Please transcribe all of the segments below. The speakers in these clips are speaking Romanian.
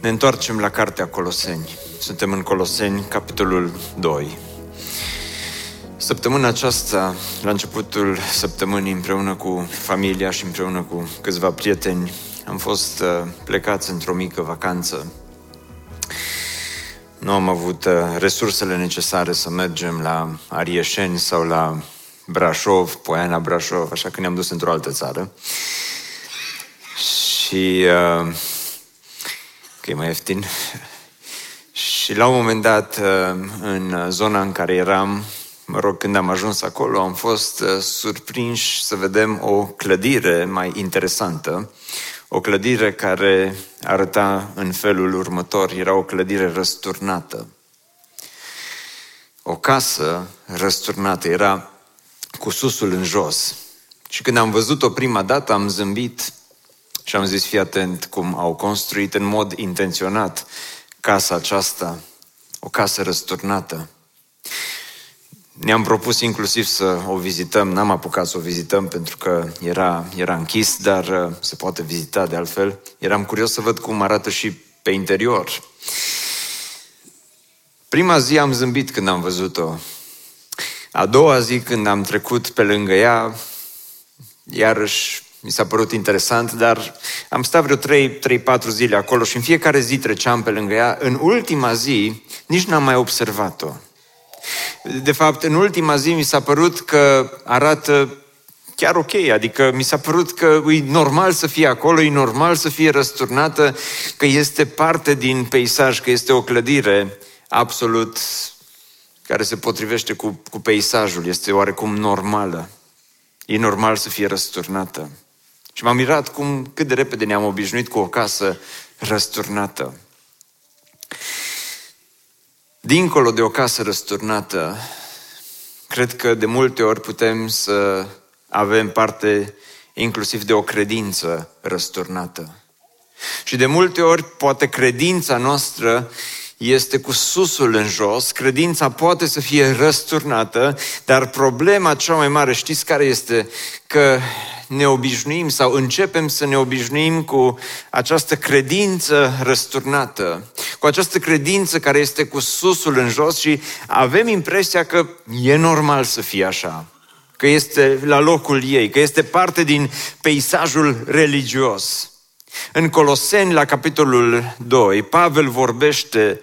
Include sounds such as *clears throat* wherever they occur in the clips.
Ne întoarcem la Cartea Coloseni. Suntem în Coloseni, capitolul 2. Săptămâna aceasta, la începutul săptămânii, împreună cu familia și împreună cu câțiva prieteni, am fost uh, plecați într-o mică vacanță. Nu am avut uh, resursele necesare să mergem la Arieșeni sau la Brașov, Poiana Brașov, așa că ne-am dus într-o altă țară. Și uh, că e mai ieftin. Și la un moment dat, uh, în zona în care eram, mă rog, când am ajuns acolo, am fost uh, surprinși să vedem o clădire mai interesantă, o clădire care arăta în felul următor, era o clădire răsturnată. O casă răsturnată, era cu susul în jos. Și când am văzut-o prima dată, am zâmbit și am zis, fii atent cum au construit în mod intenționat casa aceasta, o casă răsturnată. Ne-am propus inclusiv să o vizităm, n-am apucat să o vizităm pentru că era, era închis, dar uh, se poate vizita de altfel. Eram curios să văd cum arată și pe interior. Prima zi am zâmbit când am văzut-o. A doua zi când am trecut pe lângă ea, iarăși mi s-a părut interesant, dar am stat vreo 3-4 zile acolo și în fiecare zi treceam pe lângă ea. În ultima zi, nici n-am mai observat-o. De fapt, în ultima zi mi s-a părut că arată chiar ok, adică mi s-a părut că e normal să fie acolo, e normal să fie răsturnată, că este parte din peisaj, că este o clădire absolut care se potrivește cu, cu peisajul, este oarecum normală. E normal să fie răsturnată. Și m-am mirat cum, cât de repede ne-am obișnuit cu o casă răsturnată. Dincolo de o casă răsturnată, cred că de multe ori putem să avem parte inclusiv de o credință răsturnată. Și de multe ori, poate credința noastră este cu susul în jos, credința poate să fie răsturnată, dar problema cea mai mare, știți care este? Că ne obișnuim sau începem să ne obișnuim cu această credință răsturnată, cu această credință care este cu susul în jos și avem impresia că e normal să fie așa, că este la locul ei, că este parte din peisajul religios. În Coloseni, la capitolul 2, Pavel vorbește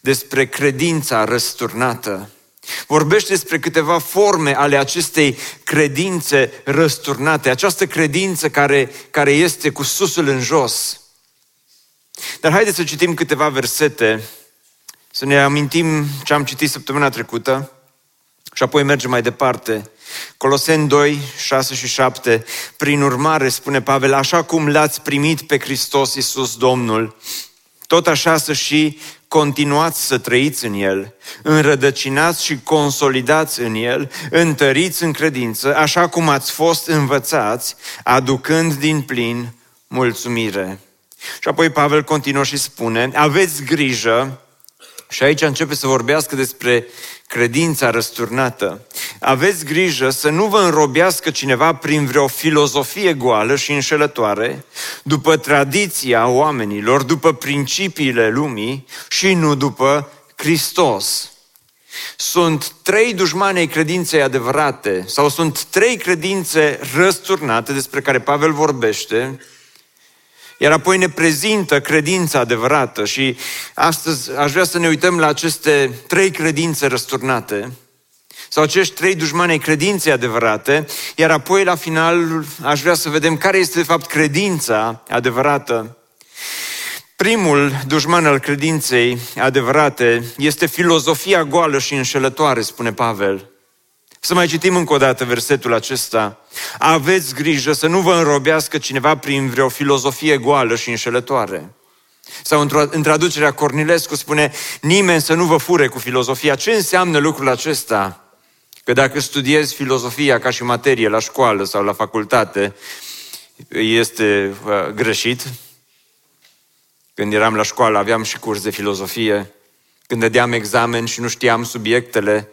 despre credința răsturnată. Vorbește despre câteva forme ale acestei credințe răsturnate, această credință care, care este cu susul în jos. Dar haideți să citim câteva versete, să ne amintim ce am citit săptămâna trecută și apoi mergem mai departe. Coloseni 2, 6 și 7. Prin urmare, spune Pavel, așa cum l-ați primit pe Hristos Iisus Domnul, tot așa să și continuați să trăiți în El, înrădăcinați și consolidați în El, întăriți în credință, așa cum ați fost învățați, aducând din plin mulțumire. Și apoi Pavel continuă și spune, aveți grijă, și aici începe să vorbească despre credința răsturnată. Aveți grijă să nu vă înrobească cineva prin vreo filozofie goală și înșelătoare, după tradiția oamenilor, după principiile lumii și nu după Hristos. Sunt trei dușmani ai credinței adevărate sau sunt trei credințe răsturnate despre care Pavel vorbește iar apoi ne prezintă credința adevărată și astăzi aș vrea să ne uităm la aceste trei credințe răsturnate sau acești trei dușmani ai credinței adevărate, iar apoi la final aș vrea să vedem care este de fapt credința adevărată. Primul dușman al credinței adevărate este filozofia goală și înșelătoare, spune Pavel. Să mai citim încă o dată versetul acesta. Aveți grijă să nu vă înrobească cineva prin vreo filozofie goală și înșelătoare. Sau în traducerea Cornilescu spune, nimeni să nu vă fure cu filozofia. Ce înseamnă lucrul acesta? Că dacă studiezi filozofia ca și materie la școală sau la facultate, este uh, greșit. Când eram la școală aveam și curs de filozofie. Când dădeam examen și nu știam subiectele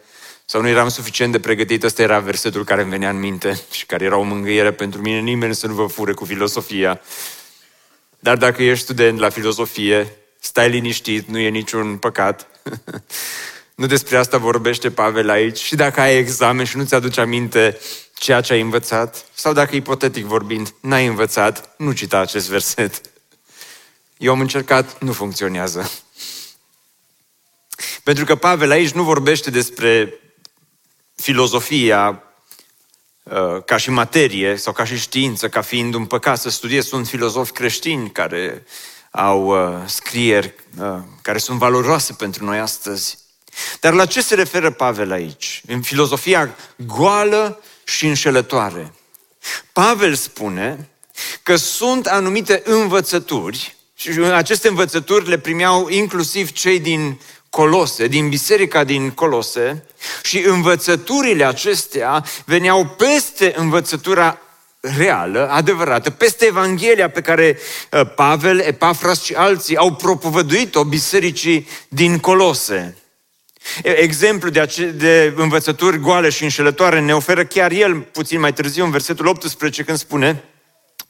sau nu eram suficient de pregătit, ăsta era versetul care îmi venea în minte și care era o mângâiere pentru mine. Nimeni să nu vă fure cu filozofia. Dar dacă ești student la filozofie, stai liniștit, nu e niciun păcat. *laughs* nu despre asta vorbește Pavel aici. Și dacă ai examen și nu-ți aduce aminte ceea ce ai învățat, sau dacă ipotetic vorbind, n-ai învățat, nu cita acest verset. Eu am încercat, nu funcționează. Pentru că Pavel aici nu vorbește despre filozofia uh, ca și materie sau ca și știință, ca fiind un păcat să studiezi. Sunt filozofi creștini care au uh, scrieri uh, care sunt valoroase pentru noi astăzi. Dar la ce se referă Pavel aici? În filozofia goală și înșelătoare. Pavel spune că sunt anumite învățături și aceste învățături le primeau inclusiv cei din Colose, din biserica din Colose și învățăturile acestea veneau peste învățătura reală, adevărată, peste Evanghelia pe care uh, Pavel, Epafras și alții au propovăduit-o bisericii din Colose. Exemplu de, ace- de învățături goale și înșelătoare ne oferă chiar el puțin mai târziu în versetul 18 când spune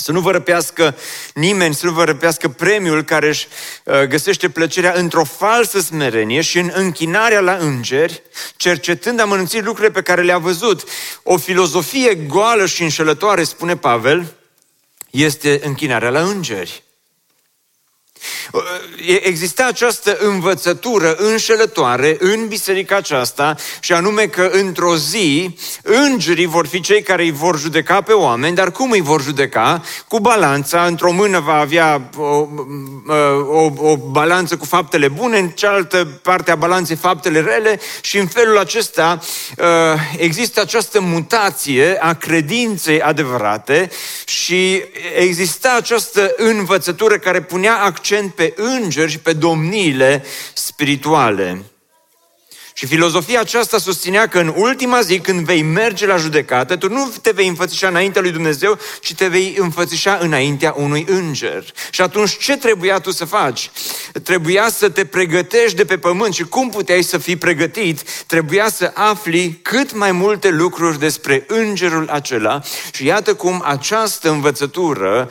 să nu vă răpească nimeni, să nu vă răpească premiul care își uh, găsește plăcerea într-o falsă smerenie și în închinarea la îngeri, cercetând amănunțit lucrurile pe care le-a văzut. O filozofie goală și înșelătoare, spune Pavel, este închinarea la îngeri. Exista această învățătură înșelătoare în biserica aceasta și anume că într-o zi îngerii vor fi cei care îi vor judeca pe oameni, dar cum îi vor judeca? Cu balanța, într-o mână va avea o, o, o balanță cu faptele bune, în cealaltă parte a balanței faptele rele și în felul acesta uh, există această mutație a credinței adevărate și exista această învățătură care punea accent pe îngeri și pe domniile spirituale. Și filozofia aceasta susținea că în ultima zi, când vei merge la judecată, tu nu te vei înfățișa înaintea lui Dumnezeu, ci te vei înfățișa înaintea unui înger. Și atunci ce trebuia tu să faci? Trebuia să te pregătești de pe pământ. Și cum puteai să fii pregătit? Trebuia să afli cât mai multe lucruri despre îngerul acela. Și iată cum această învățătură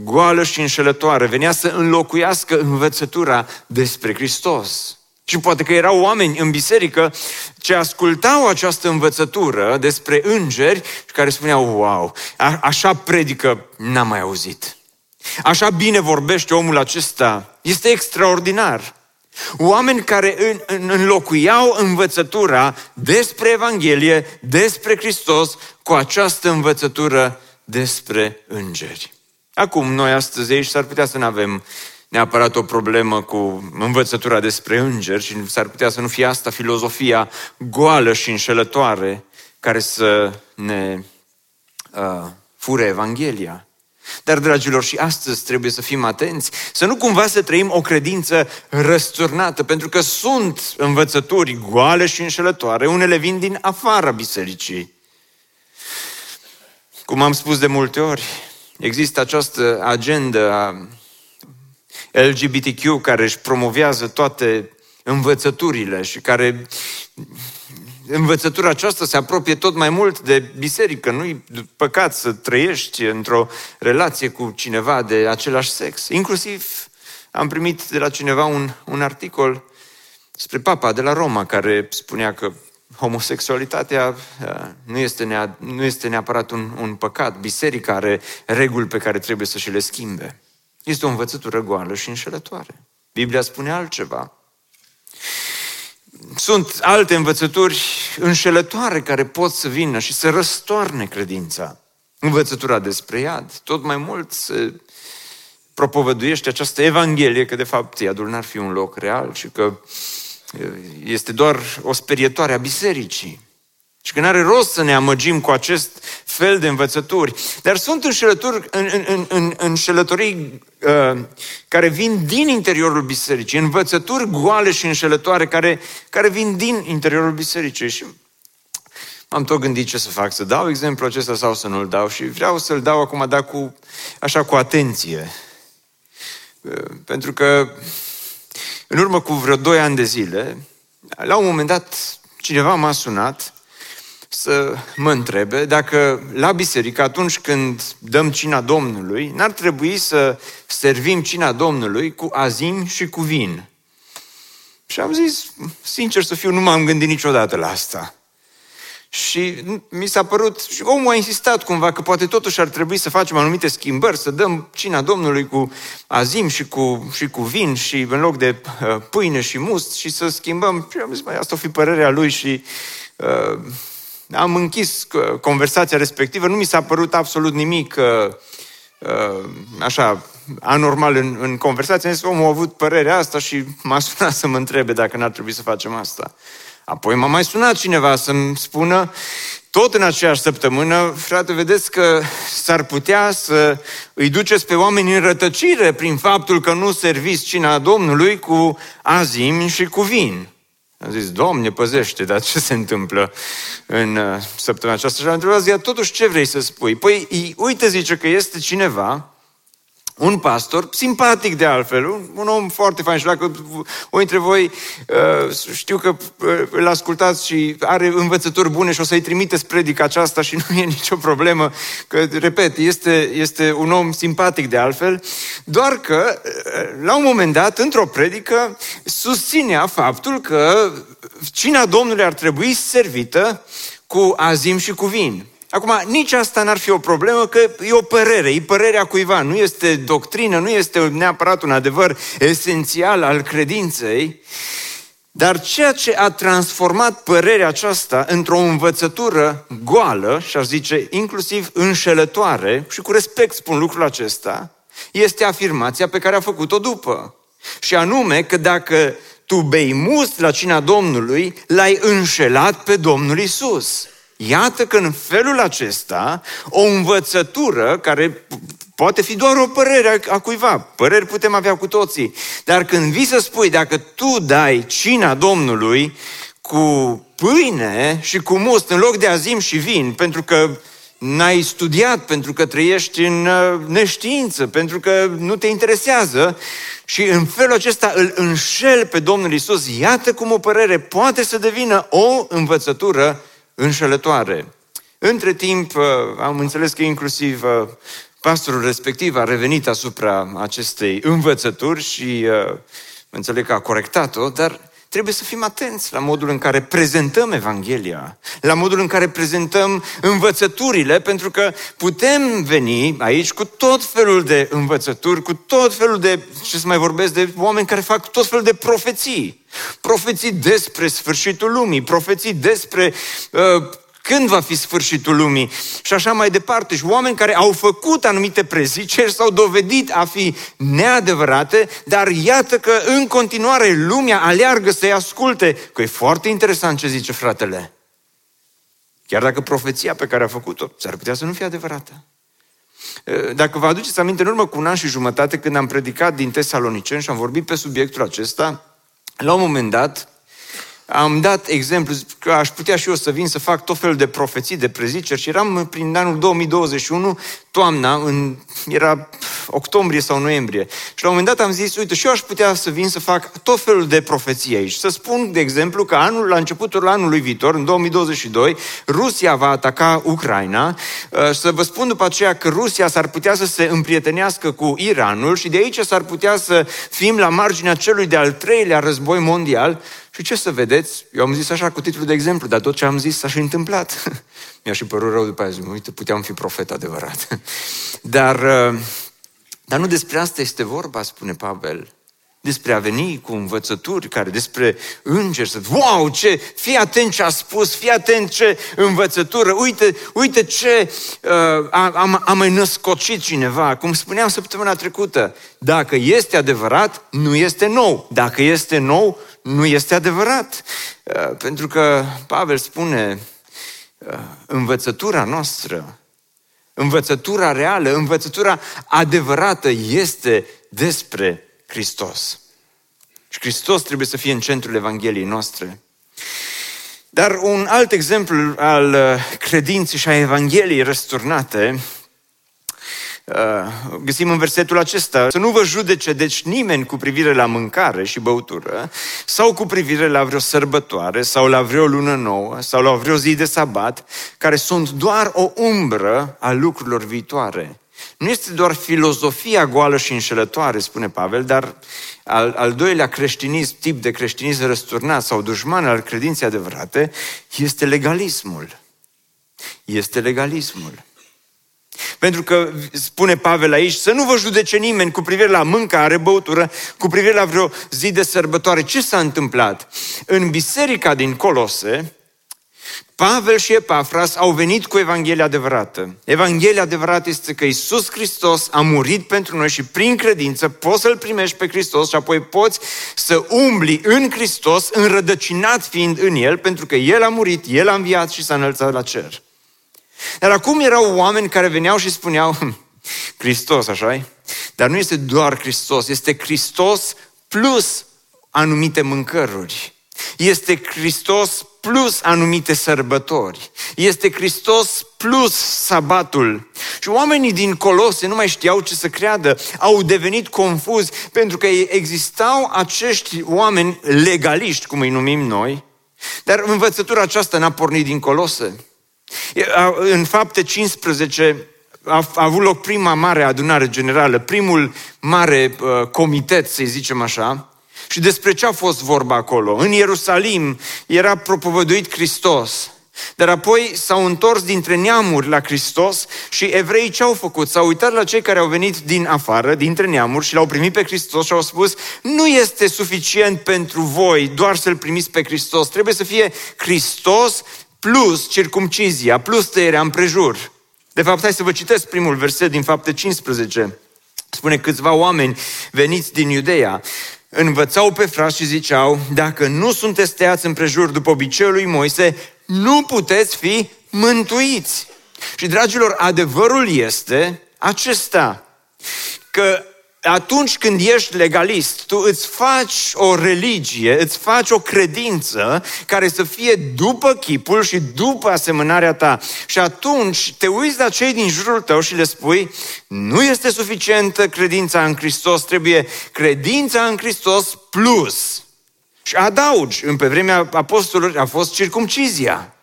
goală și înșelătoare, venea să înlocuiască învățătura despre Hristos. Și poate că erau oameni în biserică ce ascultau această învățătură despre îngeri și care spuneau, wow, a- așa predică, n-am mai auzit. Așa bine vorbește omul acesta, este extraordinar. Oameni care în, în, înlocuiau învățătura despre Evanghelie, despre Hristos, cu această învățătură despre îngeri. Acum, noi astăzi aici s-ar putea să nu avem neapărat o problemă cu învățătura despre îngeri și s-ar putea să nu fie asta filozofia goală și înșelătoare care să ne uh, fure Evanghelia. Dar, dragilor, și astăzi trebuie să fim atenți, să nu cumva să trăim o credință răsturnată, pentru că sunt învățături goale și înșelătoare, unele vin din afara bisericii. Cum am spus de multe ori, Există această agendă a LGBTQ care își promovează toate învățăturile și care învățătura aceasta se apropie tot mai mult de biserică. Nu-i păcat să trăiești într-o relație cu cineva de același sex. Inclusiv am primit de la cineva un, un articol spre Papa de la Roma care spunea că homosexualitatea uh, nu este, nea, nu este neapărat un, un păcat. Biserica are reguli pe care trebuie să și le schimbe. Este o învățătură goală și înșelătoare. Biblia spune altceva. Sunt alte învățături înșelătoare care pot să vină și să răstoarne credința. Învățătura despre iad. Tot mai mult se propovăduiește această evanghelie că de fapt iadul n-ar fi un loc real și că este doar o sperietoare a bisericii. Și că nu are rost să ne amăgim cu acest fel de învățături. Dar sunt înșelături, în, în, în, înșelătorii uh, care vin din interiorul bisericii, învățături goale și înșelătoare care, care vin din interiorul bisericii. Și am tot gândit ce să fac, să dau exemplu acesta sau să nu-l dau și vreau să-l dau acum, dar cu, așa cu atenție. Uh, pentru că în urmă cu vreo doi ani de zile, la un moment dat, cineva m-a sunat să mă întrebe dacă la biserică, atunci când dăm cina Domnului, n-ar trebui să servim cina Domnului cu azim și cu vin. Și am zis, sincer să fiu, nu m-am gândit niciodată la asta. Și mi s-a părut, și omul a insistat cumva că poate totuși ar trebui să facem anumite schimbări, să dăm cina Domnului cu azim și cu, și cu vin și în loc de uh, pâine și must și să schimbăm. Și am zis, mai asta o fi părerea lui și uh, am închis uh, conversația respectivă. Nu mi s-a părut absolut nimic uh, uh, așa anormal în, în conversație. Am zis, omul a avut părerea asta și m-a sunat să mă întrebe dacă n-ar trebui să facem asta. Apoi m-a mai sunat cineva să-mi spună, tot în aceeași săptămână, frate, vedeți că s-ar putea să îi duceți pe oameni în rătăcire prin faptul că nu serviți cina Domnului cu azim și cu vin. Am zis, Doamne, păzește, dar ce se întâmplă în uh, săptămâna aceasta? Și am întrebat, totuși ce vrei să spui? Păi, uite, zice că este cineva un pastor, simpatic de altfel, un, un om foarte fain și dacă o dintre voi uh, știu că uh, îl ascultați și are învățători bune și o să-i trimiteți predica aceasta și *laughs* nu e nicio problemă, că, repet, este, este un om simpatic de altfel, doar că uh, la un moment dat, într-o predică, susținea faptul că cina Domnului ar trebui servită cu azim și cu vin. Acum, nici asta n-ar fi o problemă, că e o părere, e părerea cuiva, nu este doctrină, nu este neapărat un adevăr esențial al credinței, dar ceea ce a transformat părerea aceasta într-o învățătură goală, și aș zice inclusiv înșelătoare, și cu respect spun lucrul acesta, este afirmația pe care a făcut-o după. Și anume că dacă tu bei must la cina Domnului, l-ai înșelat pe Domnul Isus. Iată că în felul acesta, o învățătură care poate fi doar o părere a cuiva, păreri putem avea cu toții, dar când vii să spui, dacă tu dai cina Domnului cu pâine și cu must în loc de azim și vin, pentru că n-ai studiat, pentru că trăiești în uh, neștiință, pentru că nu te interesează și în felul acesta îl înșel pe Domnul Isus. Iată cum o părere poate să devină o învățătură înșelătoare. Între timp, uh, am înțeles că inclusiv uh, pastorul respectiv a revenit asupra acestei învățături și uh, înțeleg că a corectat-o, dar trebuie să fim atenți la modul în care prezentăm Evanghelia, la modul în care prezentăm învățăturile, pentru că putem veni aici cu tot felul de învățături, cu tot felul de, ce să mai vorbesc, de oameni care fac tot felul de profeții. Profeții despre sfârșitul lumii, profeții despre uh, când va fi sfârșitul lumii și așa mai departe. Și oameni care au făcut anumite preziceri s-au dovedit a fi neadevărate, dar iată că în continuare lumea aleargă să-i asculte. Că e foarte interesant ce zice fratele. Chiar dacă profeția pe care a făcut-o s-ar putea să nu fie adevărată. Dacă vă aduceți aminte, în urmă cu un an și jumătate, când am predicat din Tesalonicen și am vorbit pe subiectul acesta, la un moment dat, am dat exemplu că aș putea și eu să vin să fac tot felul de profeții, de preziceri și eram prin anul 2021, toamna, în, era octombrie sau noiembrie. Și la un moment dat am zis, uite, și eu aș putea să vin să fac tot felul de profeții aici. Să spun, de exemplu, că anul, la începutul anului viitor, în 2022, Rusia va ataca Ucraina. Uh, să vă spun după aceea că Rusia s-ar putea să se împrietenească cu Iranul și de aici s-ar putea să fim la marginea celui de-al treilea război mondial și ce să vedeți? Eu am zis așa cu titlul de exemplu, dar tot ce am zis s-a și întâmplat. *laughs* Mi-a și părut rău după aia, zic, uite, puteam fi profet adevărat. *laughs* Dar, uh, dar nu despre asta este vorba, spune Pavel. Despre a veni cu învățături care, despre îngeri, să wow, ce, fii atent ce a spus, fii atent ce învățătură, uite, uite ce uh, a, a, a mai născocit cineva. Cum spuneam săptămâna trecută, dacă este adevărat, nu este nou. Dacă este nou, nu este adevărat. Uh, pentru că Pavel spune uh, învățătura noastră, învățătura reală, învățătura adevărată este despre Hristos. Și Hristos trebuie să fie în centrul Evangheliei noastre. Dar un alt exemplu al uh, credinței și a Evangheliei răsturnate uh, găsim în versetul acesta, să nu vă judece deci nimeni cu privire la mâncare și băutură, sau cu privire la vreo sărbătoare, sau la vreo lună nouă, sau la vreo zi de sabat, care sunt doar o umbră a lucrurilor viitoare. Nu este doar filozofia goală și înșelătoare, spune Pavel, dar al, al doilea creștinism, tip de creștinism răsturnat sau dușman al credinței adevărate, este legalismul. Este legalismul. Pentru că, spune Pavel aici, să nu vă judece nimeni cu privire la mâncare, băutură, cu privire la vreo zi de sărbătoare. Ce s-a întâmplat? În biserica din Colose, Pavel și Epafras au venit cu Evanghelia adevărată. Evanghelia adevărată este că Isus Hristos a murit pentru noi și prin credință poți să-L primești pe Hristos și apoi poți să umbli în Hristos, înrădăcinat fiind în El, pentru că El a murit, El a înviat și s-a înălțat la cer. Dar acum erau oameni care veneau și spuneau, hm, Hristos, așa Dar nu este doar Hristos, este Hristos plus anumite mâncăruri. Este Hristos plus anumite sărbători. Este Hristos plus sabatul. Și oamenii din Colose nu mai știau ce să creadă, au devenit confuzi pentru că existau acești oameni legaliști, cum îi numim noi, dar învățătura aceasta n-a pornit din Colose. În fapte 15 a, avut loc prima mare adunare generală, primul mare uh, comitet, să zicem așa, și despre ce a fost vorba acolo? În Ierusalim era propovăduit Hristos. Dar apoi s-au întors dintre neamuri la Hristos și evrei ce au făcut? S-au uitat la cei care au venit din afară, dintre neamuri și l-au primit pe Hristos și au spus nu este suficient pentru voi doar să-L primiți pe Hristos, trebuie să fie Hristos plus circumcizia, plus tăierea împrejur. De fapt, hai să vă citesc primul verset din fapte 15. Spune câțiva oameni veniți din Iudeea învățau pe frați și ziceau, dacă nu sunteți tăiați împrejur după obiceiul lui Moise, nu puteți fi mântuiți. Și, dragilor, adevărul este acesta, că atunci când ești legalist, tu îți faci o religie, îți faci o credință care să fie după chipul și după asemănarea ta. Și atunci te uiți la cei din jurul tău și le spui, nu este suficientă credința în Hristos, trebuie credința în Hristos plus. Și adaugi, în pe vremea apostolilor a fost circumcizia.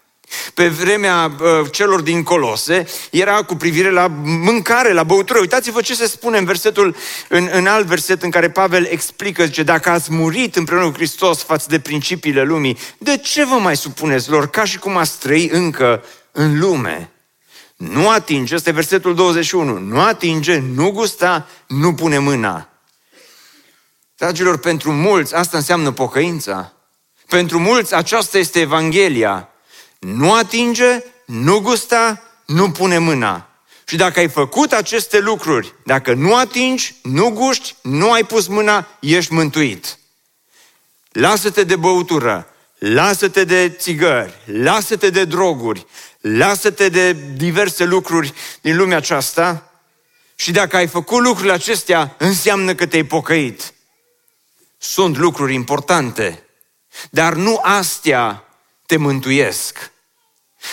Pe vremea uh, celor din Colose era cu privire la mâncare, la băutură. Uitați-vă ce se spune în versetul, în, în alt verset în care Pavel explică, zice, dacă ați murit împreună cu Hristos față de principiile lumii, de ce vă mai supuneți lor ca și cum ați trăi încă în lume? Nu atinge, este versetul 21, nu atinge, nu gusta, nu pune mâna. Dragilor, pentru mulți asta înseamnă pocăința. Pentru mulți aceasta este Evanghelia nu atinge, nu gusta, nu pune mâna. Și dacă ai făcut aceste lucruri, dacă nu atingi, nu guști, nu ai pus mâna, ești mântuit. Lasă-te de băutură, lasă-te de țigări, lasă-te de droguri, lasă-te de diverse lucruri din lumea aceasta și dacă ai făcut lucrurile acestea, înseamnă că te-ai pocăit. Sunt lucruri importante, dar nu astea te mântuiesc.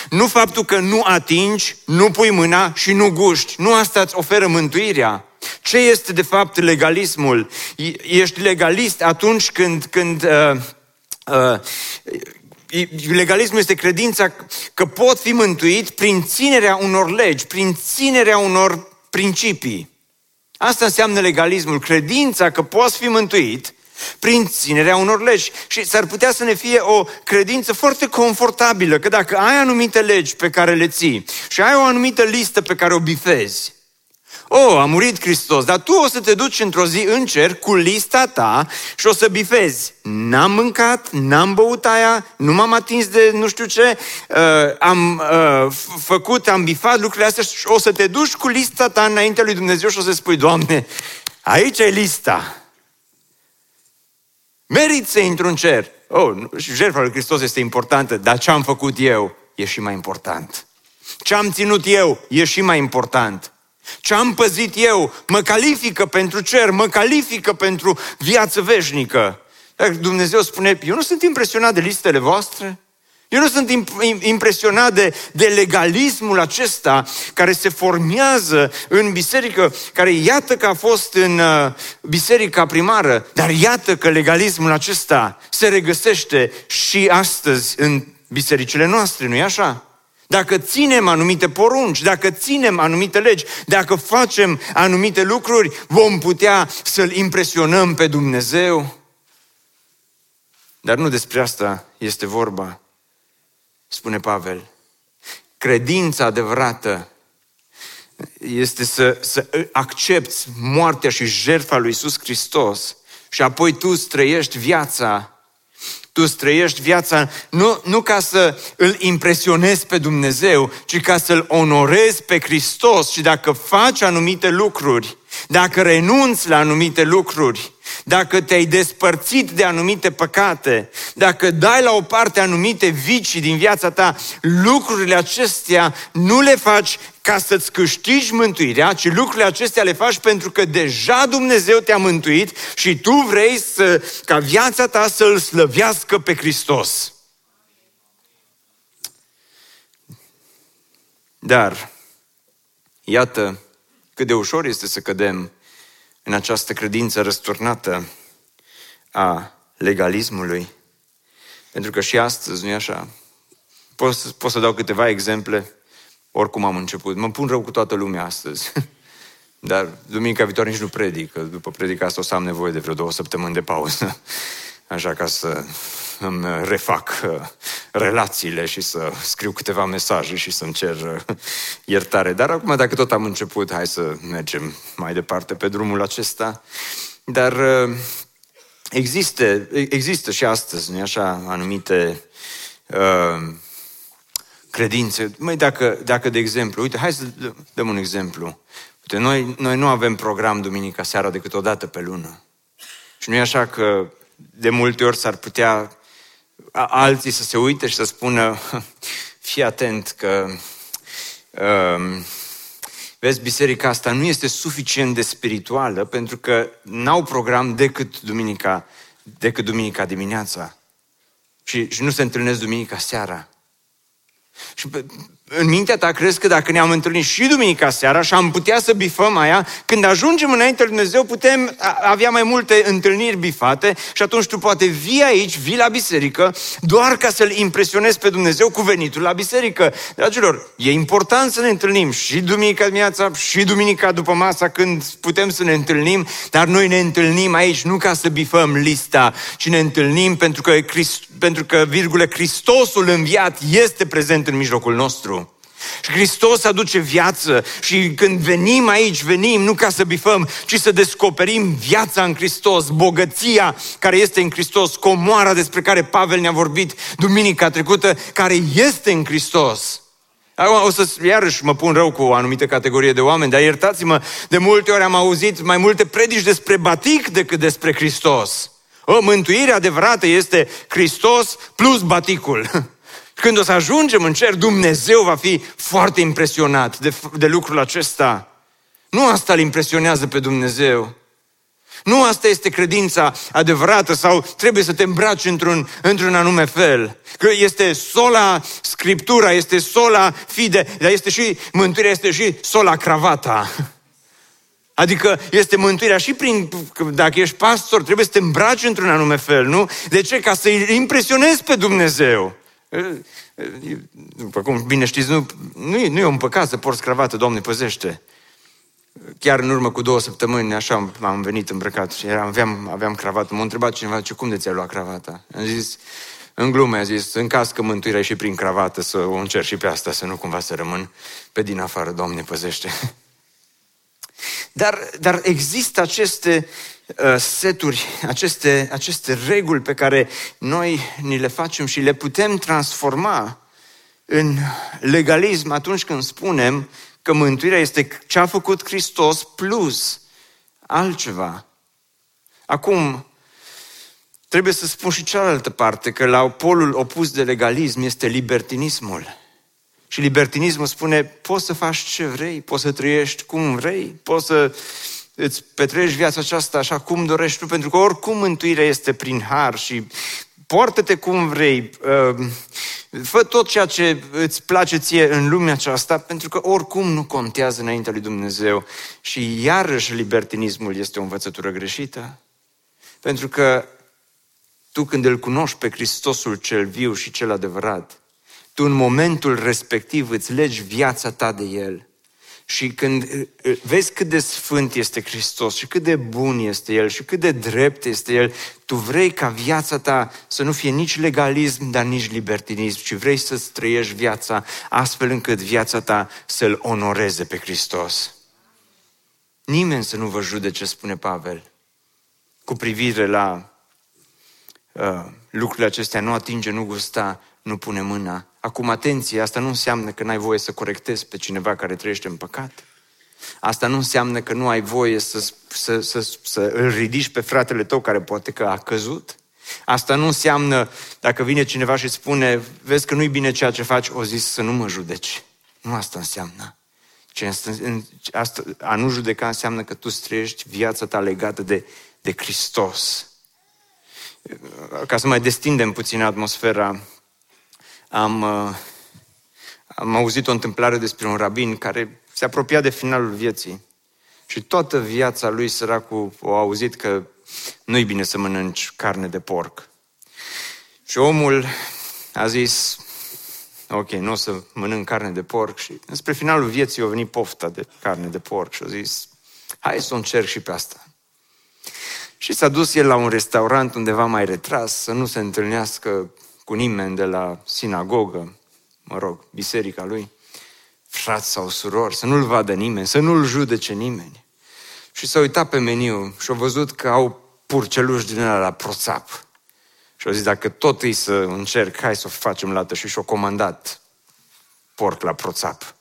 Nu faptul că nu atingi, nu pui mâna și nu guști. Nu asta îți oferă mântuirea. Ce este de fapt legalismul? Ești legalist atunci când, când uh, uh, legalismul este credința că pot fi mântuit prin ținerea unor legi, prin ținerea unor principii. Asta înseamnă legalismul, credința că poți fi mântuit prin ținerea unor legi. Și s-ar putea să ne fie o credință foarte confortabilă, că dacă ai anumite legi pe care le ții și ai o anumită listă pe care o bifezi, Oh, a murit Hristos, dar tu o să te duci într-o zi în cer cu lista ta și o să bifezi. N-am mâncat, n-am băut aia, nu m-am atins de nu știu ce, uh, am uh, făcut, am bifat lucrurile astea și o să te duci cu lista ta înaintea lui Dumnezeu și o să spui, Doamne, aici e lista. Merit să intru în cer. Oh, jertfa lui Hristos este importantă, dar ce am făcut eu? e și mai important. Ce am ținut eu e și mai important. Ce am păzit eu mă califică pentru cer, mă califică pentru viață veșnică. Dar Dumnezeu spune, eu nu sunt impresionat de listele voastre, eu nu sunt impresionat de, de legalismul acesta care se formează în biserică, care iată că a fost în uh, biserica primară, dar iată că legalismul acesta se regăsește și astăzi în bisericile noastre, nu-i așa? Dacă ținem anumite porunci, dacă ținem anumite legi, dacă facem anumite lucruri, vom putea să-L impresionăm pe Dumnezeu. Dar nu despre asta este vorba spune Pavel. Credința adevărată este să, să accepti moartea și jertfa lui Isus Hristos și apoi tu trăiești viața tu trăiești viața nu, nu ca să îl impresionezi pe Dumnezeu, ci ca să-l onorezi pe Hristos și dacă faci anumite lucruri, dacă renunți la anumite lucruri, dacă te-ai despărțit de anumite păcate, dacă dai la o parte anumite vicii din viața ta, lucrurile acestea nu le faci ca să-ți câștigi mântuirea, ci lucrurile acestea le faci pentru că deja Dumnezeu te-a mântuit și tu vrei să, ca viața ta să-L slăvească pe Hristos. Dar, iată cât de ușor este să cădem în această credință răsturnată a legalismului. Pentru că și astăzi, nu-i așa? Pot, pot să dau câteva exemple, oricum am început. Mă pun rău cu toată lumea astăzi. *laughs* Dar duminica viitoare nici nu predic, că după predica asta o să am nevoie de vreo două săptămâni de pauză. *laughs* Așa ca să îmi refac uh, relațiile și să scriu câteva mesaje și să-mi cer uh, iertare. Dar acum, dacă tot am început, hai să mergem mai departe pe drumul acesta. Dar uh, există, există și astăzi, nu așa, anumite uh, credințe. Măi, dacă, dacă, de exemplu, uite, hai să dăm un exemplu. Uite, noi, noi nu avem program duminica seara decât o dată pe lună. Și nu e așa că de multe ori s-ar putea alții să se uite și să spună, *laughs* fii atent că um, vezi, biserica asta nu este suficient de spirituală pentru că n-au program decât duminica, decât duminica dimineața. Și, și nu se întâlnesc duminica seara. Și în mintea ta crezi că dacă ne-am întâlnit și duminica seara și am putea să bifăm aia, când ajungem înainte lui Dumnezeu putem avea mai multe întâlniri bifate și atunci tu poate vii aici, vii la biserică, doar ca să-L impresionezi pe Dumnezeu cu venitul la biserică. Dragilor, e important să ne întâlnim și duminica dimineața și duminica după masa când putem să ne întâlnim, dar noi ne întâlnim aici nu ca să bifăm lista, ci ne întâlnim pentru că, Christ, pentru că virgulă, Hristosul înviat este prezent în mijlocul nostru. Și Hristos aduce viață și când venim aici, venim nu ca să bifăm, ci să descoperim viața în Hristos, bogăția care este în Hristos, comoara despre care Pavel ne-a vorbit duminica trecută, care este în Hristos. Acum o să iarăși mă pun rău cu o anumită categorie de oameni, dar iertați-mă, de multe ori am auzit mai multe predici despre batic decât despre Hristos. O, mântuirea adevărată este Hristos plus baticul. *laughs* Când o să ajungem în cer, Dumnezeu va fi foarte impresionat de, de lucrul acesta. Nu asta îl impresionează pe Dumnezeu. Nu asta este credința adevărată sau trebuie să te îmbraci într-un, într-un anume fel. Că este sola Scriptura, este sola fide, dar este și mântuirea, este și sola cravata. *laughs* Adică este mântuirea și prin, dacă ești pastor, trebuie să te îmbraci într-un anume fel, nu? De ce? Ca să-i impresionezi pe Dumnezeu. După cum bine știți, nu, nu, e, nu e un păcat să porți cravată, Doamne, păzește. Chiar în urmă cu două săptămâni, așa am venit îmbrăcat și eram, aveam, aveam cravată. M-a întrebat cineva, ce cum de ți-ai luat cravata? Am zis, în glume, a zis, în caz că mântuirea și prin cravată, să o încerc și pe asta, să nu cumva să rămân pe din afară, Doamne, păzește. *laughs* Dar, dar există aceste uh, seturi, aceste, aceste reguli pe care noi ni le facem și le putem transforma în legalism atunci când spunem că mântuirea este ce a făcut Hristos plus altceva. Acum, trebuie să spun și cealaltă parte, că la polul opus de legalism este libertinismul. Și libertinismul spune, poți să faci ce vrei, poți să trăiești cum vrei, poți să îți petrești viața aceasta așa cum dorești tu, pentru că oricum mântuirea este prin har și poartă-te cum vrei, uh, fă tot ceea ce îți place ție în lumea aceasta, pentru că oricum nu contează înaintea lui Dumnezeu. Și iarăși libertinismul este o învățătură greșită. Pentru că tu când îl cunoști pe Hristosul cel viu și cel adevărat, tu în momentul respectiv îți legi viața ta de El. Și când uh, uh, vezi cât de sfânt este Hristos și cât de bun este El și cât de drept este El, tu vrei ca viața ta să nu fie nici legalism, dar nici libertinism, ci vrei să-ți trăiești viața astfel încât viața ta să-L onoreze pe Hristos. Nimeni să nu vă judece, spune Pavel, cu privire la uh, lucrurile acestea, nu atinge, nu gusta, nu pune mâna. Acum, atenție, asta nu înseamnă că n-ai voie să corectezi pe cineva care trăiește în păcat. Asta nu înseamnă că nu ai voie să, să, să, să îl ridici pe fratele tău care poate că a căzut. Asta nu înseamnă, dacă vine cineva și spune, vezi că nu-i bine ceea ce faci, o zis să nu mă judeci. Nu asta înseamnă. Ce asta, a nu judeca înseamnă că tu trăiești viața ta legată de, de Hristos. Ca să mai destindem puțin atmosfera am, uh, am auzit o întâmplare despre un rabin care se apropia de finalul vieții și toată viața lui săracul a auzit că nu-i bine să mănânci carne de porc. Și omul a zis, ok, nu o să mănânc carne de porc și spre finalul vieții a venit pofta de carne de porc și a zis, hai să o încerc și pe asta. Și s-a dus el la un restaurant undeva mai retras, să nu se întâlnească cu nimeni de la sinagogă, mă rog, biserica lui, frați sau surori, să nu-l vadă nimeni, să nu-l judece nimeni. Și s-a uitat pe meniu și a văzut că au purceluși din ăla la proțap. Și a zis, dacă tot îi să încerc, hai să o facem lată și și-o comandat porc la proțap.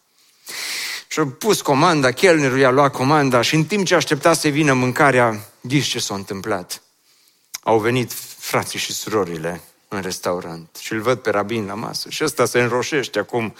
Și a pus comanda, chelnerul i-a luat comanda și în timp ce aștepta să vină mâncarea, ghiși ce s-a întâmplat. Au venit frații și surorile în restaurant și îl văd pe rabin la masă și ăsta se înroșește acum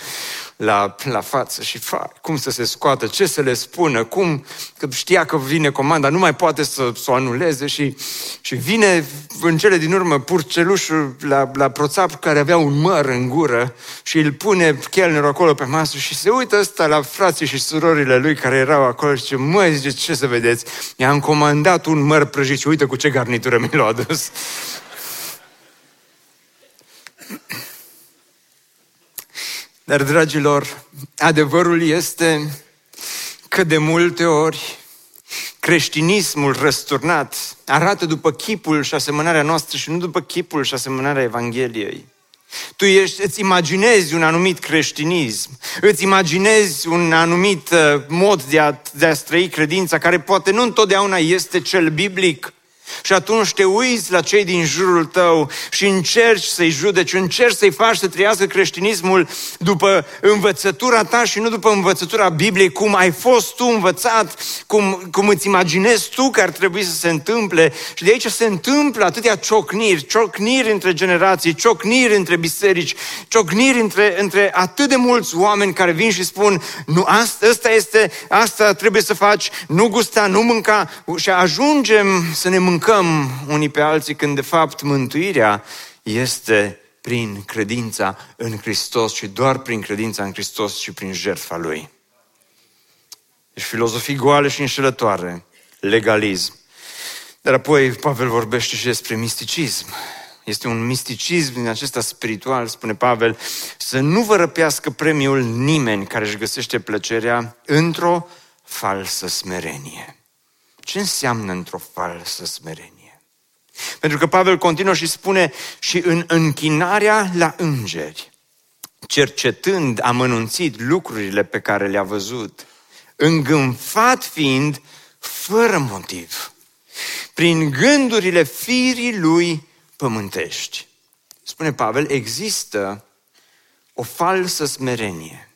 la, la față și fa, cum să se scoată, ce să le spună, cum, că știa că vine comanda, nu mai poate să, să o anuleze și, și vine în cele din urmă purcelușul la, la proțap care avea un măr în gură și îl pune chelnerul acolo pe masă și se uită ăsta la frații și surorile lui care erau acolo și zice, măi, zice, ce să vedeți, i-am comandat un măr prăjit și uite cu ce garnitură mi l-a adus. Dar, dragilor, adevărul este că de multe ori creștinismul răsturnat arată după chipul și asemănarea noastră și nu după chipul și asemănarea Evangheliei. Tu ești, îți imaginezi un anumit creștinism, îți imaginezi un anumit uh, mod de a, de a străi credința, care poate nu întotdeauna este cel biblic, și atunci te uiți la cei din jurul tău și încerci să-i judeci, încerci să-i faci să trăiască creștinismul după învățătura ta și nu după învățătura Bibliei, cum ai fost tu învățat, cum, cum îți imaginezi tu că ar trebui să se întâmple. Și de aici se întâmplă atâtea ciocniri, ciocniri între generații, ciocniri între biserici, ciocniri între, între atât de mulți oameni care vin și spun, nu, asta, asta este, asta trebuie să faci, nu gusta, nu mânca și ajungem să ne mâncăm mâncăm unii pe alții când de fapt mântuirea este prin credința în Hristos și doar prin credința în Hristos și prin jertfa Lui. Deci filozofii goale și înșelătoare, legalism. Dar apoi Pavel vorbește și despre misticism. Este un misticism din acesta spiritual, spune Pavel, să nu vă răpească premiul nimeni care își găsește plăcerea într-o falsă smerenie. Ce înseamnă într-o falsă smerenie? Pentru că Pavel continuă și spune și în închinarea la îngeri, cercetând amănunțit lucrurile pe care le-a văzut, îngânfat fiind fără motiv, prin gândurile firii lui pământești. Spune Pavel, există o falsă smerenie.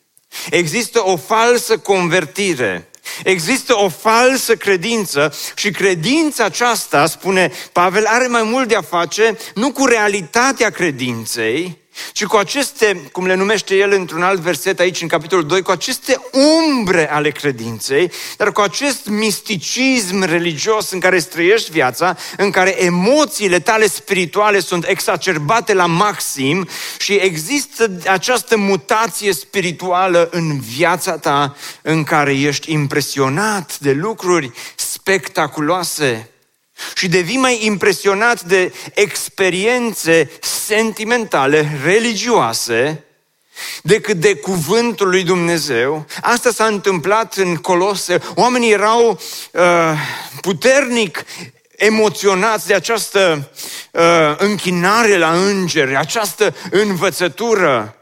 Există o falsă convertire Există o falsă credință și credința aceasta, spune Pavel, are mai mult de a face nu cu realitatea credinței, ci cu aceste, cum le numește el într-un alt verset aici în capitolul 2, cu aceste umbre ale credinței, dar cu acest misticism religios în care îți trăiești viața, în care emoțiile tale spirituale sunt exacerbate la maxim și există această mutație spirituală în viața ta în care ești impresionat de lucruri spectaculoase și devii mai impresionat de experiențe sentimentale, religioase, decât de cuvântul lui Dumnezeu. Asta s-a întâmplat în Colose. Oamenii erau uh, puternic emoționați de această uh, închinare la îngeri, această învățătură.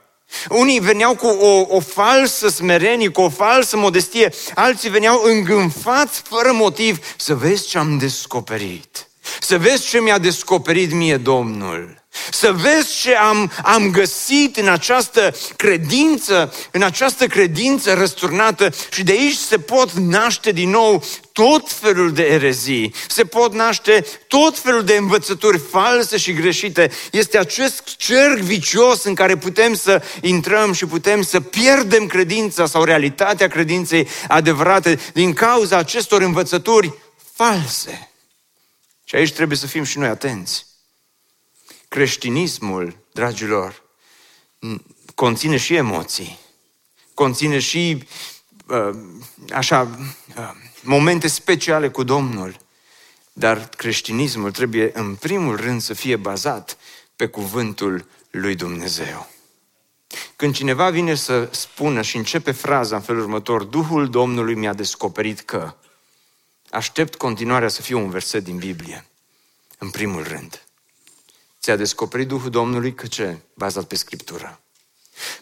Unii veneau cu o, o falsă smerenie, cu o falsă modestie, alții veneau îngânfați fără motiv să vezi ce am descoperit. Să vezi ce mi-a descoperit mie Domnul. Să vezi ce am, am găsit în această credință, în această credință răsturnată și de aici se pot naște din nou tot felul de erezii, se pot naște tot felul de învățături false și greșite. Este acest cerc vicios în care putem să intrăm și putem să pierdem credința sau realitatea credinței adevărate din cauza acestor învățături false. Și aici trebuie să fim și noi atenți. Creștinismul, dragilor, conține și emoții, conține și uh, așa uh, momente speciale cu Domnul, dar creștinismul trebuie în primul rând să fie bazat pe cuvântul lui Dumnezeu. Când cineva vine să spună și începe fraza în felul următor, Duhul Domnului mi-a descoperit că, aștept continuarea să fie un verset din Biblie, în primul rând. Ți-a descoperit Duhul Domnului că ce? Bazat pe Scriptură.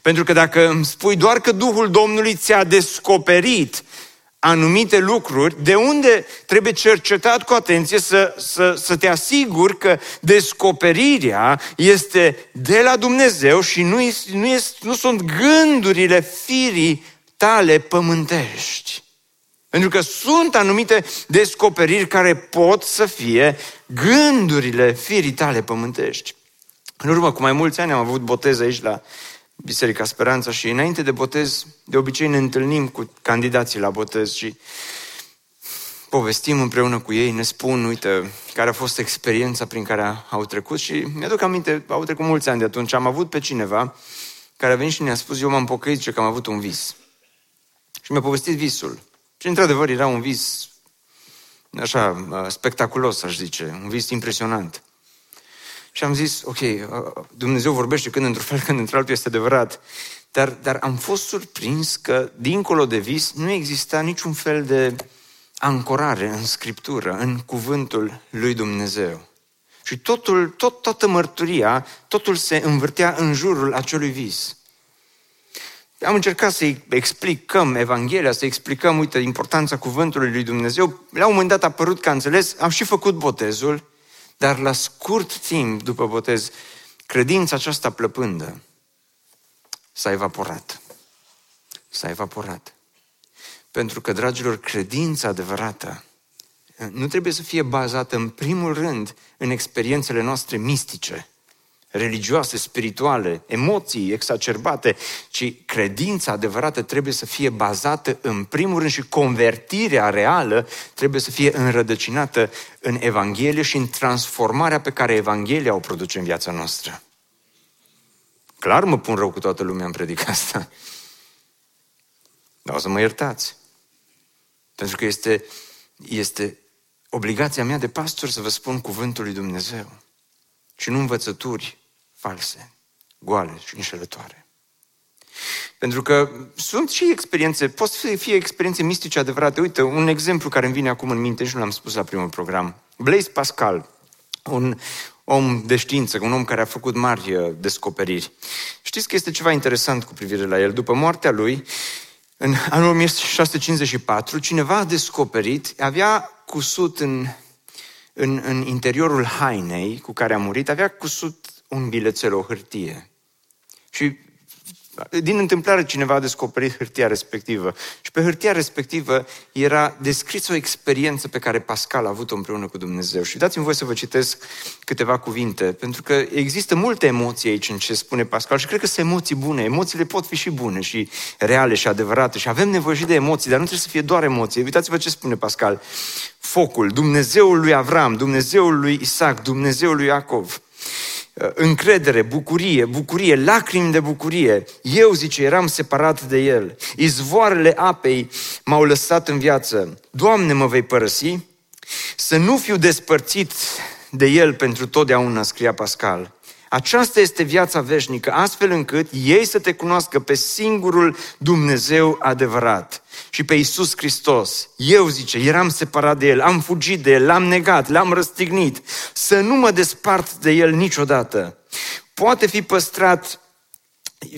Pentru că dacă îmi spui doar că Duhul Domnului ți-a descoperit anumite lucruri, de unde trebuie cercetat cu atenție să, să, să te asiguri că descoperirea este de la Dumnezeu și nu, nu, este, nu sunt gândurile firii tale pământești. Pentru că sunt anumite descoperiri care pot să fie gândurile firii tale pământești. În urmă cu mai mulți ani am avut botez aici la Biserica Speranța și înainte de botez, de obicei ne întâlnim cu candidații la botez și povestim împreună cu ei, ne spun, uite, care a fost experiența prin care au trecut și mi-aduc aminte, au trecut mulți ani de atunci, am avut pe cineva care a venit și ne-a spus, eu m-am pocăit că am avut un vis. Și mi-a povestit visul. Și într-adevăr era un vis așa spectaculos, aș zice, un vis impresionant. Și am zis, ok, Dumnezeu vorbește când într-un fel, *laughs* când într-altul este adevărat. Dar, dar am fost surprins că, dincolo de vis, nu exista niciun fel de ancorare în Scriptură, în cuvântul lui Dumnezeu. Și totul, tot, toată mărturia, totul se învârtea în jurul acelui vis. Am încercat să-i explicăm Evanghelia, să explicăm, uite, importanța cuvântului lui Dumnezeu. La un moment dat a părut că a înțeles, am și făcut botezul, dar la scurt timp după botez, credința aceasta plăpândă s-a evaporat. S-a evaporat. Pentru că, dragilor, credința adevărată nu trebuie să fie bazată în primul rând în experiențele noastre mistice, religioase, spirituale, emoții exacerbate, ci credința adevărată trebuie să fie bazată în primul rând și convertirea reală trebuie să fie înrădăcinată în Evanghelie și în transformarea pe care Evanghelia o produce în viața noastră. Clar mă pun rău cu toată lumea în predica asta. Dar o să mă iertați. Pentru că este, este obligația mea de pastor să vă spun cuvântul lui Dumnezeu și nu învățături false, goale și înșelătoare. Pentru că sunt și experiențe, pot să fie experiențe mistice adevărate. Uite, un exemplu care îmi vine acum în minte și nu l-am spus la primul program. Blaise Pascal, un om de știință, un om care a făcut mari uh, descoperiri. Știți că este ceva interesant cu privire la el. După moartea lui, în anul 1654, cineva a descoperit, avea cusut în în, în interiorul hainei cu care a murit, avea cusut un bilețel, o hârtie. Și din întâmplare cineva a descoperit hârtia respectivă și pe hârtia respectivă era descrisă o experiență pe care Pascal a avut-o împreună cu Dumnezeu. Și dați-mi voi să vă citesc câteva cuvinte, pentru că există multe emoții aici în ce spune Pascal și cred că sunt emoții bune. Emoțiile pot fi și bune și reale și adevărate și avem nevoie și de emoții, dar nu trebuie să fie doar emoții. Uitați-vă ce spune Pascal. Focul, Dumnezeul lui Avram, Dumnezeul lui Isaac, Dumnezeul lui Iacov, Uh, încredere, bucurie, bucurie, lacrimi de bucurie. Eu, zice, eram separat de El. Izvoarele apei m-au lăsat în viață. Doamne, mă vei părăsi? Să nu fiu despărțit de El pentru totdeauna, scria Pascal. Aceasta este viața veșnică, astfel încât ei să te cunoască pe singurul Dumnezeu adevărat și pe Iisus Hristos. Eu, zice, eram separat de El, am fugit de El, l-am negat, l-am răstignit, să nu mă despart de El niciodată. Poate fi păstrat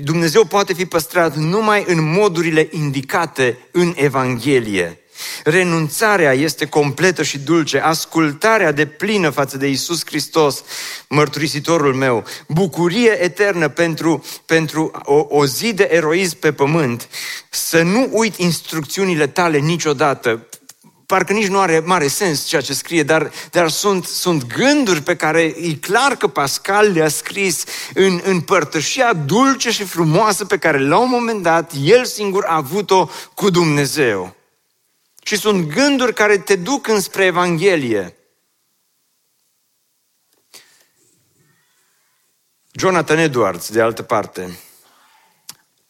Dumnezeu poate fi păstrat numai în modurile indicate în Evanghelie. Renunțarea este completă și dulce, ascultarea de plină față de Isus Hristos, mărturisitorul meu, bucurie eternă pentru, pentru o, o zi de eroism pe pământ, să nu uit instrucțiunile tale niciodată. Parcă nici nu are mare sens ceea ce scrie, dar, dar sunt, sunt gânduri pe care e clar că Pascal le-a scris în, în părtășia dulce și frumoasă pe care la un moment dat el singur a avut-o cu Dumnezeu. Și sunt gânduri care te duc înspre Evanghelie. Jonathan Edwards, de altă parte,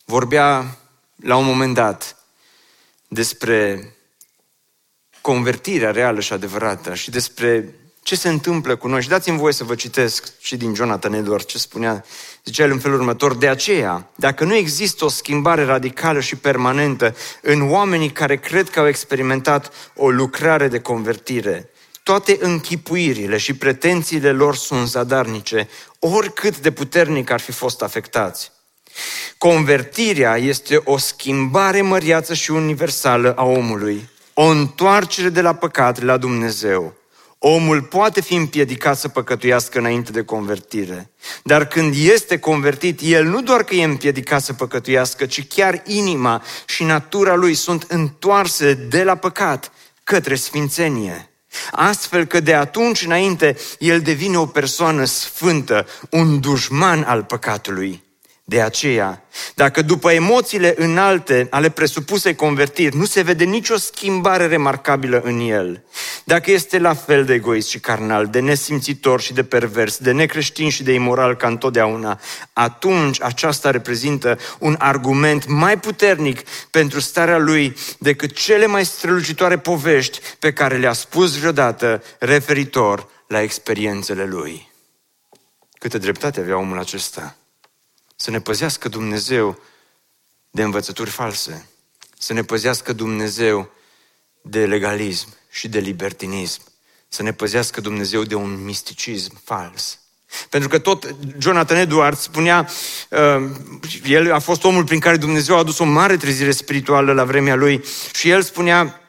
vorbea la un moment dat despre convertirea reală și adevărată și despre ce se întâmplă cu noi. Și dați-mi voie să vă citesc și din Jonathan Edwards ce spunea. Zicea el în felul următor, de aceea, dacă nu există o schimbare radicală și permanentă în oamenii care cred că au experimentat o lucrare de convertire, toate închipuirile și pretențiile lor sunt zadarnice, oricât de puternic ar fi fost afectați. Convertirea este o schimbare măriață și universală a omului, o întoarcere de la păcat la Dumnezeu. Omul poate fi împiedicat să păcătuiască înainte de convertire. Dar când este convertit, el nu doar că e împiedicat să păcătuiască, ci chiar inima și natura lui sunt întoarse de la păcat către sfințenie. Astfel că de atunci înainte el devine o persoană sfântă, un dușman al păcatului. De aceea, dacă după emoțiile înalte ale presupusei convertiri nu se vede nicio schimbare remarcabilă în el, dacă este la fel de egoist și carnal, de nesimțitor și de pervers, de necreștin și de imoral ca întotdeauna, atunci aceasta reprezintă un argument mai puternic pentru starea lui decât cele mai strălucitoare povești pe care le-a spus vreodată referitor la experiențele lui. Câtă dreptate avea omul acesta! Să ne păzească Dumnezeu de învățături false. Să ne păzească Dumnezeu de legalism și de libertinism. Să ne păzească Dumnezeu de un misticism fals. Pentru că tot Jonathan Edwards spunea, uh, el a fost omul prin care Dumnezeu a adus o mare trezire spirituală la vremea lui și el spunea,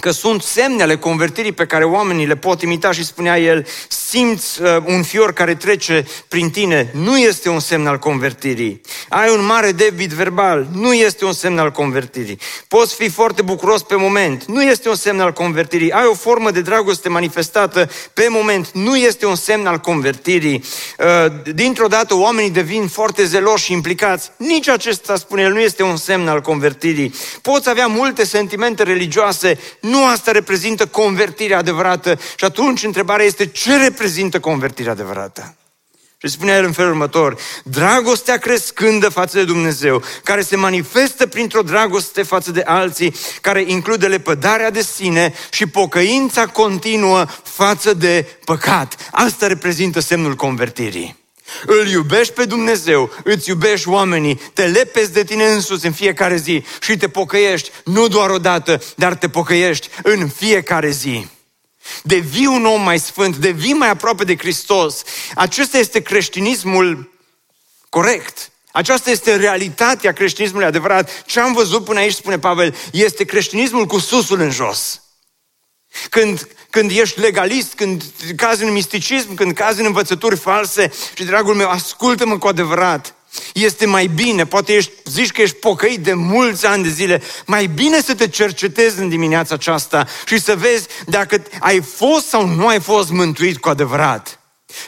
că sunt semne ale convertirii pe care oamenii le pot imita și spunea el, simți uh, un fior care trece prin tine, nu este un semn al convertirii. Ai un mare debit verbal, nu este un semn al convertirii. Poți fi foarte bucuros pe moment, nu este un semn al convertirii. Ai o formă de dragoste manifestată pe moment, nu este un semn al convertirii. Uh, dintr-o dată oamenii devin foarte zeloși și implicați. Nici acesta, spune el, nu este un semn al convertirii. Poți avea multe sentimente religioase, nu asta reprezintă convertirea adevărată. Și atunci întrebarea este ce reprezintă convertirea adevărată? Și spunea el în felul următor, dragostea crescândă față de Dumnezeu, care se manifestă printr-o dragoste față de alții, care include lepădarea de sine și pocăința continuă față de păcat. Asta reprezintă semnul convertirii. Îl iubești pe Dumnezeu, îți iubești oamenii, te lepezi de tine însuți în fiecare zi și te pocăiești, nu doar o dată, dar te pocăiești în fiecare zi. Devii un om mai sfânt, devii mai aproape de Hristos. Acesta este creștinismul corect. Aceasta este realitatea creștinismului adevărat. Ce am văzut până aici, spune Pavel, este creștinismul cu susul în jos. Când, când ești legalist, când cazi în misticism, când cazi în învățături false și, dragul meu, ascultă-mă cu adevărat. Este mai bine, poate ești, zici că ești pocăit de mulți ani de zile, mai bine să te cercetezi în dimineața aceasta și să vezi dacă ai fost sau nu ai fost mântuit cu adevărat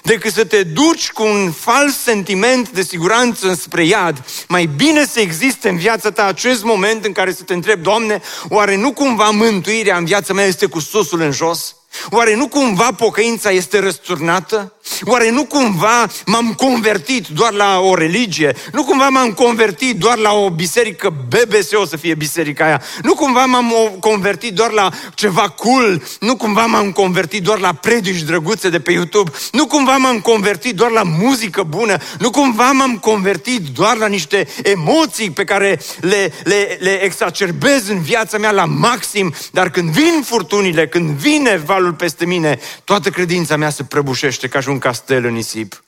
decât să te duci cu un fals sentiment de siguranță spre iad, mai bine să existe în viața ta acest moment în care să te întrebi, Doamne, oare nu cumva mântuirea în viața mea este cu susul în jos? Oare nu cumva pocăința este răsturnată? Oare nu cumva m-am convertit doar la o religie? Nu cumva m-am convertit doar la o biserică BBC o să fie biserica aia? Nu cumva m-am convertit doar la ceva cool? Nu cumva m-am convertit doar la predici drăguțe de pe YouTube? Nu cumva m-am convertit doar la muzică bună? Nu cumva m-am convertit doar la niște emoții pe care le, le, le exacerbez în viața mea la maxim? Dar când vin furtunile, când vine valul peste mine, toată credința mea se prăbușește ca și un un castel în nisip.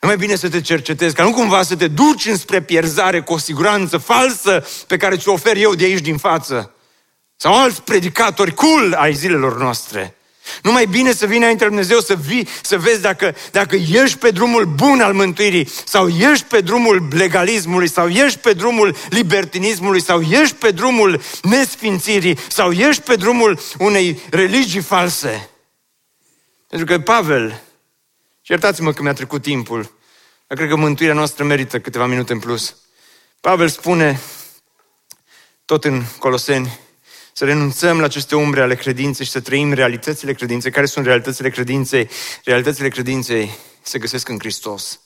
E mai bine să te cercetezi, ca nu cumva să te duci înspre pierzare cu o siguranță falsă pe care ți-o ofer eu de aici din față. Sau alți predicatori cool ai zilelor noastre. Nu mai bine să vii înainte Dumnezeu să vii, să vezi dacă, dacă ești pe drumul bun al mântuirii, sau ești pe drumul legalismului, sau ești pe drumul libertinismului, sau ești pe drumul nesfințirii, sau ești pe drumul unei religii false. Pentru că Pavel, și iertați-mă că mi-a trecut timpul, dar cred că mântuirea noastră merită câteva minute în plus. Pavel spune, tot în Coloseni, să renunțăm la aceste umbre ale credinței și să trăim realitățile credinței. Care sunt realitățile credinței? Realitățile credinței se găsesc în Hristos.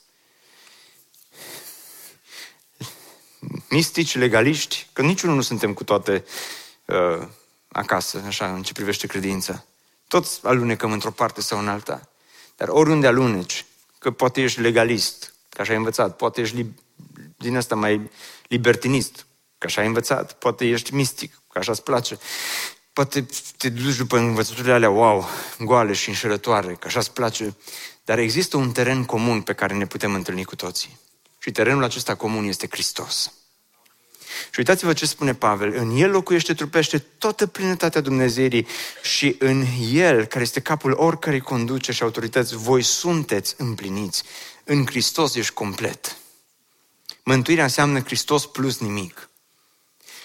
Mistici, legaliști, că niciunul nu suntem cu toate uh, acasă, așa, în ce privește credința. Toți alunecăm într-o parte sau în alta. Dar oriunde aluneci, că poate ești legalist, că așa ai învățat, poate ești li- din asta mai libertinist, că așa ai învățat, poate ești mistic, că așa îți place, poate te duci după învățăturile alea, wow, goale și înșelătoare, că așa îți place, dar există un teren comun pe care ne putem întâlni cu toții. Și terenul acesta comun este Hristos. Și uitați-vă ce spune Pavel. În el locuiește, trupește toată plinătatea Dumnezeirii și în el, care este capul oricărei conduce și autorități, voi sunteți împliniți. În Hristos ești complet. Mântuirea înseamnă Hristos plus nimic.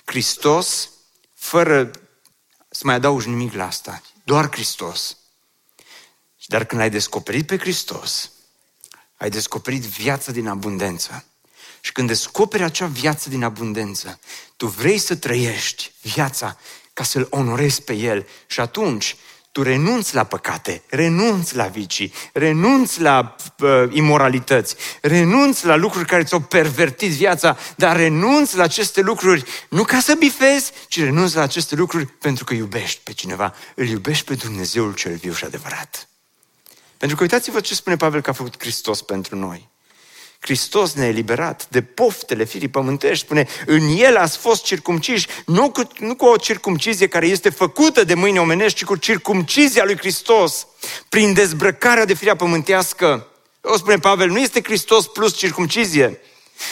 Hristos, fără să mai adaugi nimic la asta, doar Hristos. Dar când ai descoperit pe Hristos, ai descoperit viața din abundență. Și când descoperi acea viață din abundență, tu vrei să trăiești viața ca să-L onorezi pe El și atunci tu renunți la păcate, renunți la vicii, renunți la uh, imoralități, renunți la lucruri care ți-au pervertit viața, dar renunți la aceste lucruri nu ca să bifezi, ci renunți la aceste lucruri pentru că iubești pe cineva, îl iubești pe Dumnezeul cel viu și adevărat. Pentru că uitați-vă ce spune Pavel că a făcut Hristos pentru noi. Hristos ne-a eliberat de poftele firii pământești, spune, în El ați fost circumciși, nu cu, nu cu o circumcizie care este făcută de mâini omenești, ci cu circumcizia lui Hristos, prin dezbrăcarea de firea pământească. O spune Pavel, nu este Hristos plus circumcizie,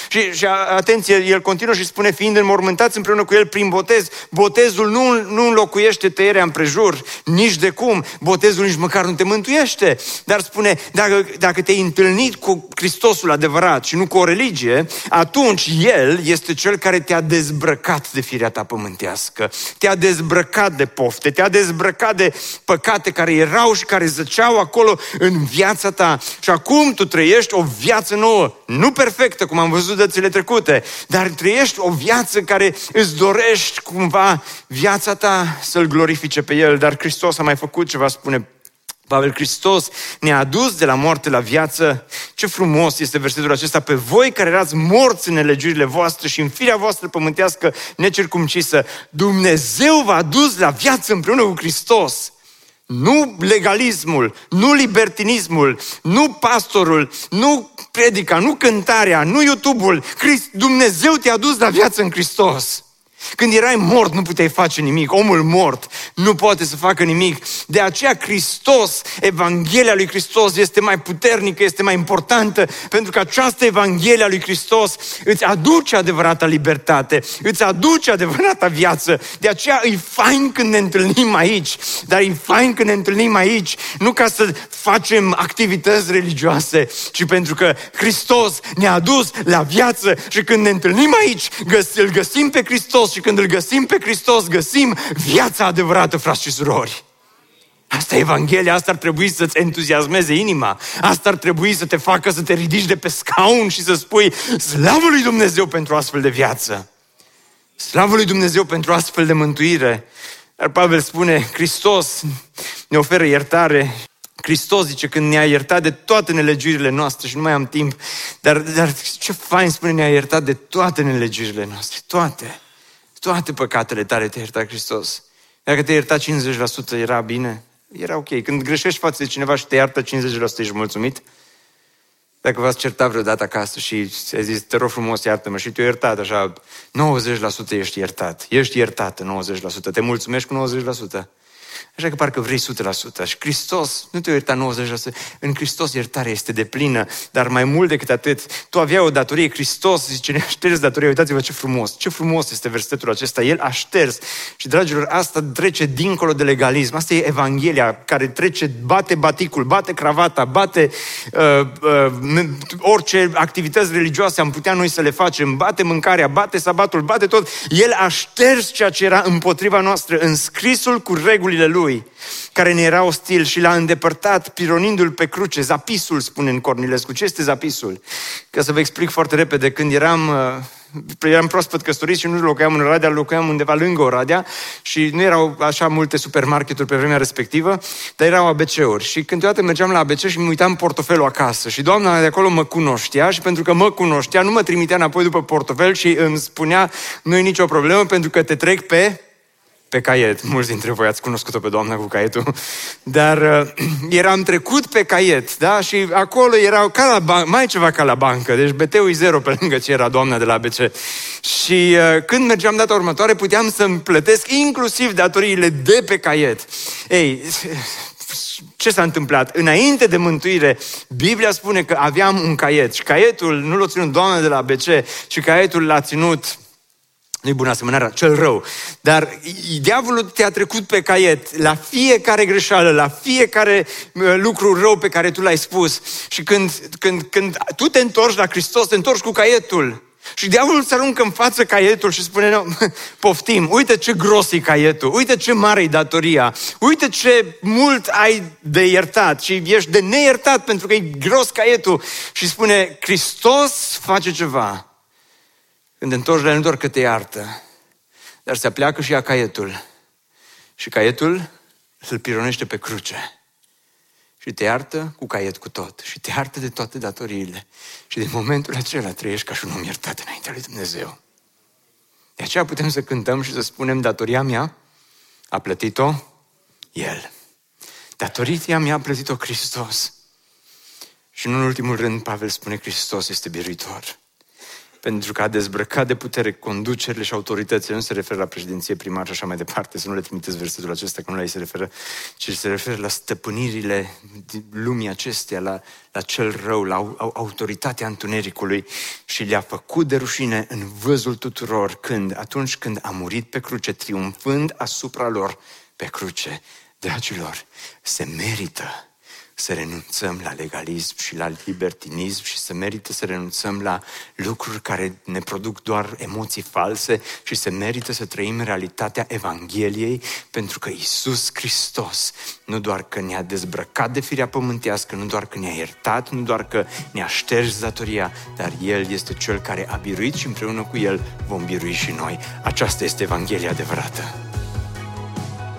și, și atenție, el continuă și spune, fiind înmormântați împreună cu el prin botez, botezul nu, nu înlocuiește tăierea împrejur, nici de cum, botezul nici măcar nu te mântuiește, dar spune, dacă, dacă te-ai întâlnit cu Hristosul adevărat și nu cu o religie, atunci el este cel care te-a dezbrăcat de firea ta pământească, te-a dezbrăcat de pofte, te-a dezbrăcat de păcate care erau și care zăceau acolo în viața ta. Și acum tu trăiești o viață nouă, nu perfectă, cum am văzut văzut dățile trecute, dar trăiești o viață care îți dorești cumva viața ta să-L glorifice pe El, dar Hristos a mai făcut ceva, spune Pavel Hristos ne-a adus de la moarte la viață. Ce frumos este versetul acesta. Pe voi care erați morți în nelegiurile voastre și în firea voastră pământească necircumcisă, Dumnezeu v-a adus la viață împreună cu Hristos. Nu legalismul, nu libertinismul, nu pastorul, nu predica, nu cântarea, nu YouTube-ul. Dumnezeu te-a dus la viață în Hristos. Când erai mort, nu puteai face nimic. Omul mort nu poate să facă nimic. De aceea Hristos, Evanghelia lui Hristos este mai puternică, este mai importantă, pentru că această Evanghelia lui Hristos îți aduce adevărata libertate, îți aduce adevărata viață. De aceea e fain când ne întâlnim aici, dar e fain când ne întâlnim aici, nu ca să facem activități religioase, ci pentru că Hristos ne-a adus la viață și când ne întâlnim aici, găs- îl găsim pe Hristos și când îl găsim pe Hristos, găsim viața adevărată, frați și surori. Asta e Evanghelia, asta ar trebui să-ți entuziasmeze inima, asta ar trebui să te facă să te ridici de pe scaun și să spui slavă lui Dumnezeu pentru astfel de viață. Slavă lui Dumnezeu pentru astfel de mântuire. Dar Pavel spune, Hristos ne oferă iertare Hristos zice, când ne-a iertat de toate nelegiurile noastre și nu mai am timp, dar, dar ce fain spune, ne-a iertat de toate nelegiurile noastre, toate, toate păcatele tale te-a iertat Hristos. Dacă te ierta 50% era bine, era ok. Când greșești față de cineva și te iartă 50%, ești mulțumit? Dacă v-ați certat vreodată acasă și ai zis, te rog frumos, iartă-mă și te-ai iertat așa, 90% ești iertat. Ești iertată 90%. Te mulțumești cu 90%. Așa că parcă vrei 100%. Și Hristos nu te ierta 90%. În Hristos iertarea este de plină, dar mai mult decât atât, tu aveai o datorie. Hristos zice, ne-a șters datoria. Uitați-vă ce frumos. Ce frumos este versetul acesta. El a șters. Și, dragilor, asta trece dincolo de legalism. Asta e Evanghelia care trece, bate baticul, bate cravata, bate uh, uh, orice activități religioase am putea noi să le facem, bate mâncarea, bate sabatul, bate tot. El a șters ceea ce era împotriva noastră, în scrisul cu regulile lui, care ne era ostil și l-a îndepărtat pironindu-l pe cruce. Zapisul, spune în Cornilescu. Ce este zapisul? Ca să vă explic foarte repede, când eram uh, eram proaspăt căsătorit și nu locuiam în Oradea, locuiam undeva lângă Oradea și nu erau așa multe supermarketuri pe vremea respectivă, dar erau ABC-uri. Și câteodată mergeam la ABC și mi uitam portofelul acasă și doamna de acolo mă cunoștea și pentru că mă cunoștea, nu mă trimitea înapoi după portofel și îmi spunea, nu e nicio problemă pentru că te trec pe pe caiet. Mulți dintre voi ați cunoscut-o pe doamna cu caietul. Dar uh, *clears throat* eram trecut pe caiet, da? Și acolo erau ca la ban- mai ceva ca la bancă. Deci BT-ul e zero pe lângă ce era doamna de la ABC. Și uh, când mergeam data următoare, puteam să-mi plătesc inclusiv datoriile de pe caiet. Ei, *sniffs* ce s-a întâmplat? Înainte de mântuire, Biblia spune că aveam un caiet și caietul nu l-a ținut doamna de la ABC, ci caietul l-a ținut nu-i bună asemănarea, cel rău. Dar diavolul te-a trecut pe caiet la fiecare greșeală, la fiecare uh, lucru rău pe care tu l-ai spus. Și când, când, când tu te întorci la Hristos, te întorci cu caietul. Și diavolul îți aruncă în față caietul și spune, no, *laughs* poftim, uite ce gros e caietul, uite ce mare e datoria, uite ce mult ai de iertat și ești de neiertat pentru că e gros caietul. Și spune, Hristos face ceva când întorci la el, doar că te iartă, dar se pleacă și ia caietul. Și caietul îl pironește pe cruce. Și te iartă cu caiet cu tot. Și te iartă de toate datoriile. Și din momentul acela trăiești ca și un om iertat înaintea lui Dumnezeu. De aceea putem să cântăm și să spunem, datoria mea a plătit-o El. Datoria mea a plătit-o Hristos. Și nu în ultimul rând, Pavel spune, Hristos este biruitor pentru că a dezbrăcat de putere conducerile și autoritățile. Nu se referă la președinție primară și așa mai departe, să nu le trimiteți versetul acesta, că nu la ei se referă, ci se referă la stăpânirile lumii acestea, la, la cel rău, la autoritatea întunericului și le-a făcut de rușine în văzul tuturor când, atunci când a murit pe cruce, triumfând asupra lor pe cruce. Dragilor, se merită să renunțăm la legalism și la libertinism și să merită să renunțăm la lucruri care ne produc doar emoții false și să merită să trăim realitatea Evangheliei pentru că Isus Hristos nu doar că ne-a dezbrăcat de firea pământească, nu doar că ne-a iertat, nu doar că ne-a șters datoria, dar El este Cel care a biruit și împreună cu El vom birui și noi. Aceasta este Evanghelia adevărată.